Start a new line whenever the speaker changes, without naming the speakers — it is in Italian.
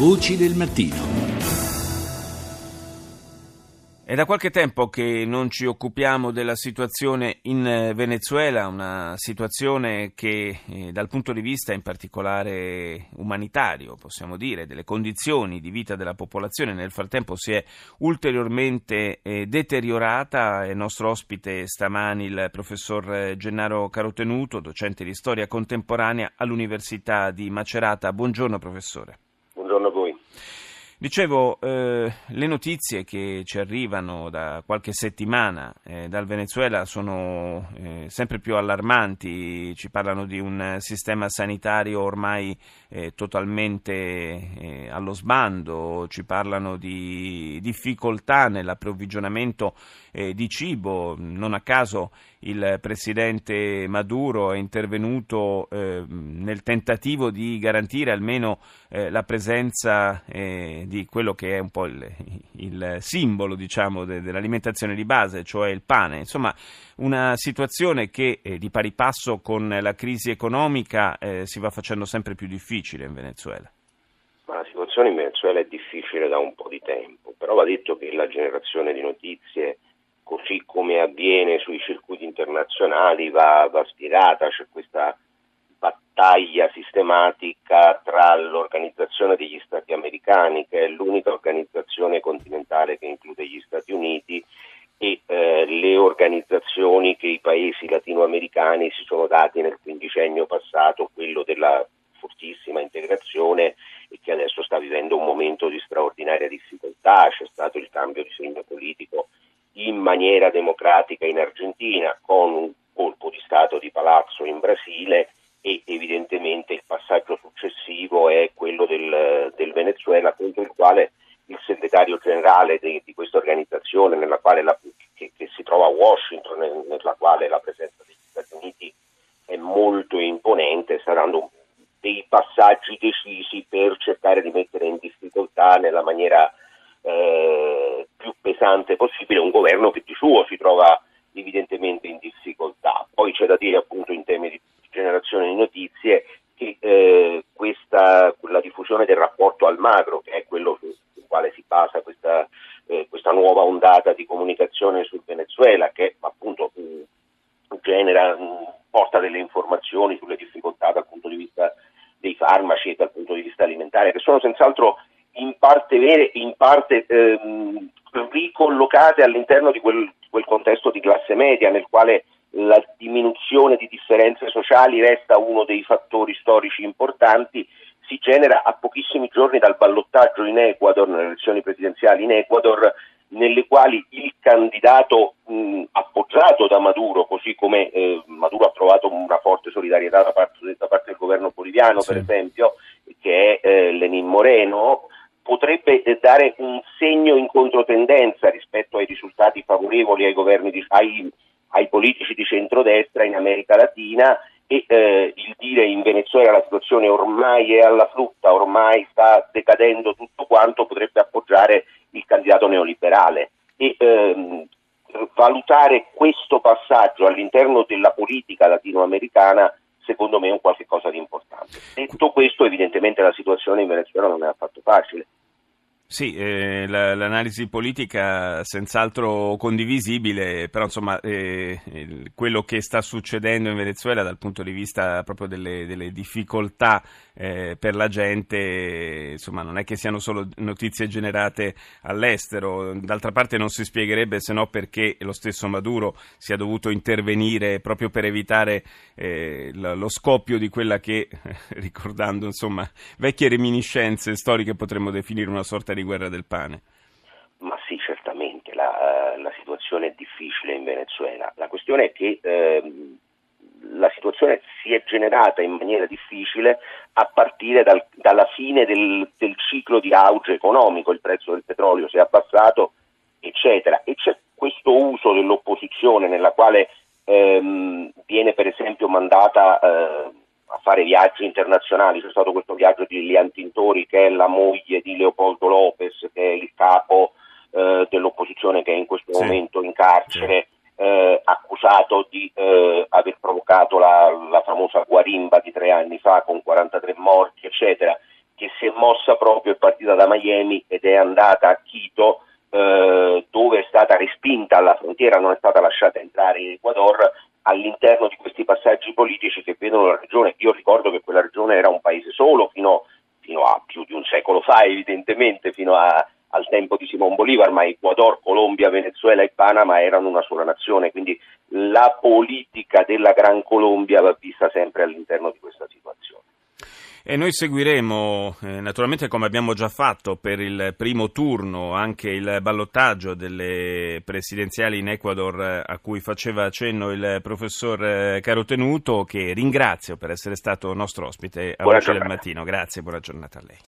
Voci del mattino.
È da qualche tempo che non ci occupiamo della situazione in eh, Venezuela, una situazione che eh, dal punto di vista in particolare umanitario, possiamo dire, delle condizioni di vita della popolazione nel frattempo si è ulteriormente eh, deteriorata. È nostro ospite stamani il professor Gennaro Carotenuto, docente di storia contemporanea all'Università di Macerata. Buongiorno professore. Dicevo, eh, le notizie che ci arrivano da qualche settimana eh, dal Venezuela sono eh, sempre più allarmanti, ci parlano di un sistema sanitario ormai eh, totalmente eh, allo sbando, ci parlano di difficoltà nell'approvvigionamento eh, di cibo, non a caso il presidente Maduro è intervenuto nel tentativo di garantire almeno la presenza di quello che è un po' il, il simbolo diciamo, de, dell'alimentazione di base, cioè il pane. Insomma, una situazione che eh, di pari passo con la crisi economica eh, si va facendo sempre più difficile in Venezuela.
Ma la situazione in Venezuela è difficile da un po' di tempo, però va detto che la generazione di notizie, così come avviene sui circuiti internazionali, va, va spiegata, c'è questa battaglia sistematica tra l'Organizzazione degli Stati Americani, che è l'unica organizzazione continentale che include gli Stati Uniti, e eh, le organizzazioni che i paesi latinoamericani si sono dati nel quindicennio passato, quello della fortissima integrazione e che adesso sta vivendo un momento di straordinaria difficoltà. C'è stato il cambio di segno politico maniera democratica in Argentina, con un colpo di Stato di palazzo in Brasile e evidentemente il passaggio successivo è quello del, del Venezuela contro il quale il segretario generale di, di questa organizzazione la, che, che, si trova a Washington, nel, nella quale la presenza degli Stati Uniti è molto imponente, saranno dei passaggi decisi per cercare di mettere in difficoltà nella maniera eh, più pesante possibile un governo che di suo si trova evidentemente in difficoltà. Poi c'è da dire appunto in termini di generazione di notizie che eh, questa, la diffusione del rapporto Almagro, che è quello sul, quale si basa questa, eh, questa, nuova ondata di comunicazione sul Venezuela, che appunto mm, genera, mm, porta delle informazioni sulle difficoltà dal punto di vista dei farmaci e dal punto di vista alimentare, che sono senz'altro in parte vere e in parte ehm, ricollocate all'interno di quel, quel contesto di classe media nel quale la diminuzione di differenze sociali resta uno dei fattori storici importanti, si genera a pochissimi giorni dal ballottaggio in Ecuador, nelle elezioni presidenziali in Ecuador, nelle quali il candidato mh, appoggiato da Maduro, così come eh, Maduro ha trovato una forte solidarietà da parte, da parte del governo boliviano, sì. per esempio, che è eh, Lenin Moreno, potrebbe eh, dare un segno in controtendenza rispetto ai risultati favorevoli ai di, ai ai politici di centrodestra in America Latina e eh, il dire in Venezuela la situazione ormai è alla frutta, ormai sta decadendo tutto quanto, potrebbe appoggiare il candidato neoliberale. E, ehm, valutare questo passaggio all'interno della politica latinoamericana secondo me è un qualche cosa di importante. Detto questo, evidentemente la situazione in Venezuela non è affatto facile.
Sì, eh, la, l'analisi politica senz'altro condivisibile, però insomma eh, quello che sta succedendo in Venezuela dal punto di vista proprio delle, delle difficoltà eh, per la gente, insomma non è che siano solo notizie generate all'estero, d'altra parte non si spiegherebbe se no perché lo stesso Maduro sia dovuto intervenire proprio per evitare eh, lo scoppio di quella che, ricordando insomma vecchie reminiscenze storiche, potremmo definire una sorta di di guerra del pane?
Ma sì, certamente, la, la situazione è difficile in Venezuela. La questione è che eh, la situazione si è generata in maniera difficile a partire dal, dalla fine del, del, ciclo di auge economico, il prezzo del petrolio si è abbassato, eccetera. E c'è questo uso dell'opposizione nella quale ehm, viene per esempio mandata eh, fare viaggi internazionali, c'è stato questo viaggio di Lilian Tintori che è la moglie di Leopoldo Lopez, che è il capo eh, dell'opposizione che è in questo sì. momento in carcere, sì. eh, accusato di eh, aver provocato la, la, famosa guarimba di tre anni fa con 43 morti, eccetera, che si è mossa proprio è partita da Miami ed è andata a Quito eh, dove è stata respinta alla frontiera, non è stata lasciata entrare in Ecuador all'interno di questi passaggi politici che vedono la regione. Io ricordo che quella regione era un paese solo fino, fino a più di un secolo fa, evidentemente, fino a, al tempo di Simon Bolivar, ma Ecuador, Colombia, Venezuela e Panama erano una sola nazione, quindi la politica della Gran Colombia va vista sempre all'interno di.
E noi seguiremo, eh, naturalmente come abbiamo già fatto per il primo turno, anche il ballottaggio delle presidenziali in Ecuador eh, a cui faceva cenno il professor eh, Carotenuto, che ringrazio per essere stato nostro ospite a Voce del Mattino. Grazie, buona giornata a lei.